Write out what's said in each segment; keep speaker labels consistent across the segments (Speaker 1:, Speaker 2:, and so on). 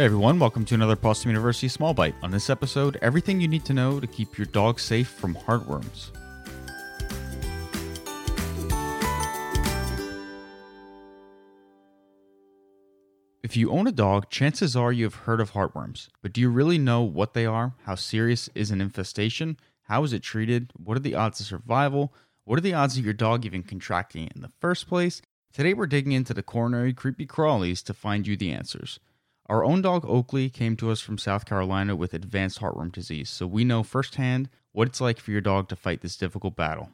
Speaker 1: Hey everyone, welcome to another Possum University Small Bite. On this episode, everything you need to know to keep your dog safe from heartworms. If you own a dog, chances are you have heard of heartworms. But do you really know what they are? How serious is an infestation? How is it treated? What are the odds of survival? What are the odds of your dog even contracting it in the first place? Today we're digging into the coronary creepy crawlies to find you the answers. Our own dog Oakley came to us from South Carolina with advanced heartworm disease, so we know firsthand what it's like for your dog to fight this difficult battle.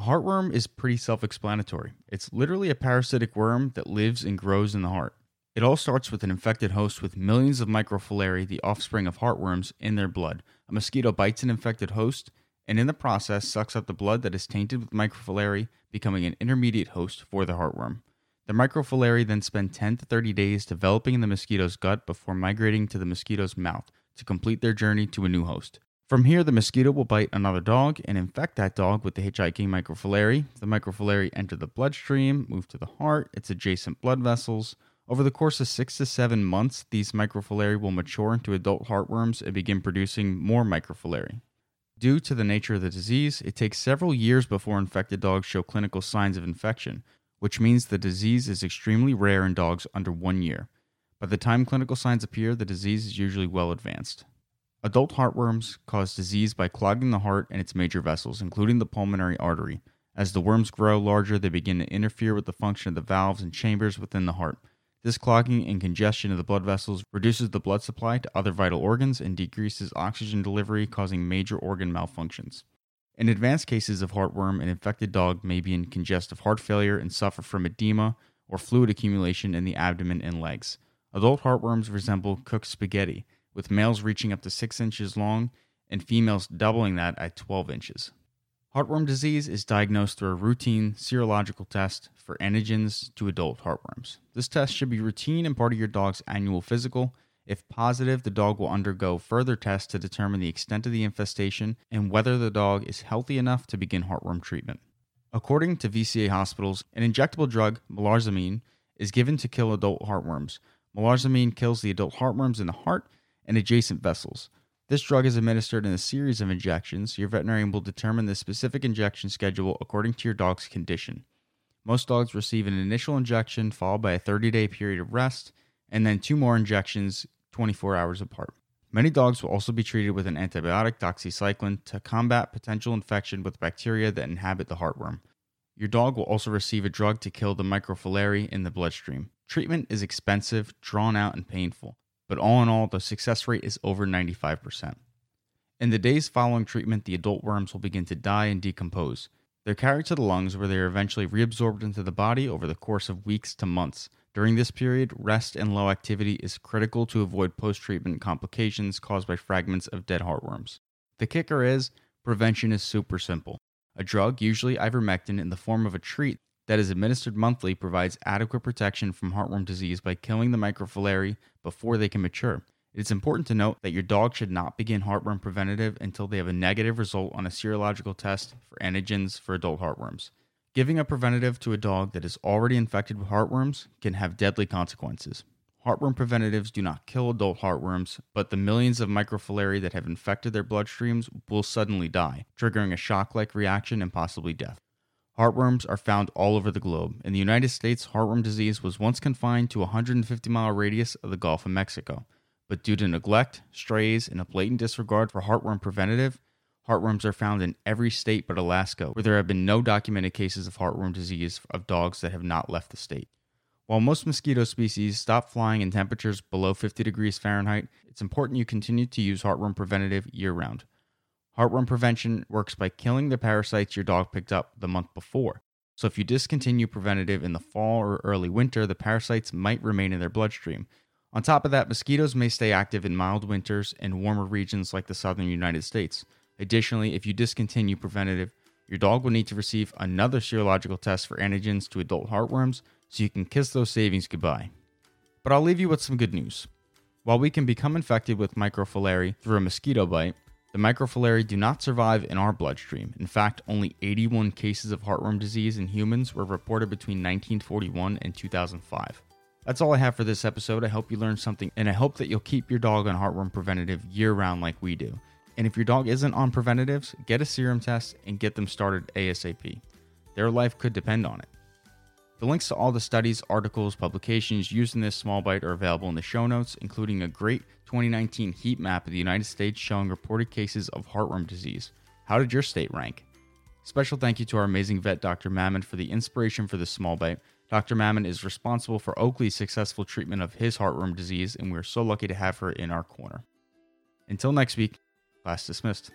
Speaker 1: Heartworm is pretty self explanatory. It's literally a parasitic worm that lives and grows in the heart. It all starts with an infected host with millions of microfilariae, the offspring of heartworms, in their blood. A mosquito bites an infected host and in the process sucks up the blood that is tainted with microfilariae, becoming an intermediate host for the heartworm. The microfilariae then spend 10 to 30 days developing in the mosquito's gut before migrating to the mosquito's mouth to complete their journey to a new host. From here, the mosquito will bite another dog and infect that dog with the hitchhiking microfilariae. The microfilariae enter the bloodstream, move to the heart, its adjacent blood vessels. Over the course of six to seven months, these microfilariae will mature into adult heartworms and begin producing more microfilariae. Due to the nature of the disease, it takes several years before infected dogs show clinical signs of infection, which means the disease is extremely rare in dogs under one year. By the time clinical signs appear, the disease is usually well advanced. Adult heartworms cause disease by clogging the heart and its major vessels, including the pulmonary artery. As the worms grow larger, they begin to interfere with the function of the valves and chambers within the heart. This clogging and congestion of the blood vessels reduces the blood supply to other vital organs and decreases oxygen delivery, causing major organ malfunctions. In advanced cases of heartworm, an infected dog may be in congestive heart failure and suffer from edema or fluid accumulation in the abdomen and legs. Adult heartworms resemble cooked spaghetti, with males reaching up to 6 inches long and females doubling that at 12 inches. Heartworm disease is diagnosed through a routine serological test for antigens to adult heartworms. This test should be routine and part of your dog's annual physical if positive, the dog will undergo further tests to determine the extent of the infestation and whether the dog is healthy enough to begin heartworm treatment. According to VCA hospitals, an injectable drug, melarsomine, is given to kill adult heartworms. Melarsomine kills the adult heartworms in the heart and adjacent vessels. This drug is administered in a series of injections. Your veterinarian will determine the specific injection schedule according to your dog's condition. Most dogs receive an initial injection followed by a 30 day period of rest and then two more injections 24 hours apart. Many dogs will also be treated with an antibiotic, doxycycline, to combat potential infection with bacteria that inhabit the heartworm. Your dog will also receive a drug to kill the microfilariae in the bloodstream. Treatment is expensive, drawn out, and painful, but all in all, the success rate is over 95%. In the days following treatment, the adult worms will begin to die and decompose. They're carried to the lungs where they are eventually reabsorbed into the body over the course of weeks to months. During this period, rest and low activity is critical to avoid post treatment complications caused by fragments of dead heartworms. The kicker is prevention is super simple. A drug, usually ivermectin in the form of a treat that is administered monthly, provides adequate protection from heartworm disease by killing the microfilariae before they can mature. It's important to note that your dog should not begin heartworm preventative until they have a negative result on a serological test for antigens for adult heartworms. Giving a preventative to a dog that is already infected with heartworms can have deadly consequences. Heartworm preventatives do not kill adult heartworms, but the millions of microfilariae that have infected their bloodstreams will suddenly die, triggering a shock like reaction and possibly death. Heartworms are found all over the globe. In the United States, heartworm disease was once confined to a 150 mile radius of the Gulf of Mexico, but due to neglect, strays, and a blatant disregard for heartworm preventative, Heartworms are found in every state but Alaska, where there have been no documented cases of heartworm disease of dogs that have not left the state. While most mosquito species stop flying in temperatures below 50 degrees Fahrenheit, it's important you continue to use heartworm preventative year round. Heartworm prevention works by killing the parasites your dog picked up the month before. So if you discontinue preventative in the fall or early winter, the parasites might remain in their bloodstream. On top of that, mosquitoes may stay active in mild winters and warmer regions like the southern United States. Additionally, if you discontinue preventative, your dog will need to receive another serological test for antigens to adult heartworms so you can kiss those savings goodbye. But I'll leave you with some good news. While we can become infected with microfilariae through a mosquito bite, the microfilariae do not survive in our bloodstream. In fact, only 81 cases of heartworm disease in humans were reported between 1941 and 2005. That's all I have for this episode. I hope you learned something, and I hope that you'll keep your dog on heartworm preventative year round like we do. And if your dog isn't on preventatives, get a serum test and get them started ASAP. Their life could depend on it. The links to all the studies, articles, publications used in this small bite are available in the show notes, including a great 2019 heat map of the United States showing reported cases of heartworm disease. How did your state rank? Special thank you to our amazing vet, Dr. Mammon, for the inspiration for this small bite. Dr. Mammon is responsible for Oakley's successful treatment of his heartworm disease, and we're so lucky to have her in our corner. Until next week, class dismissed.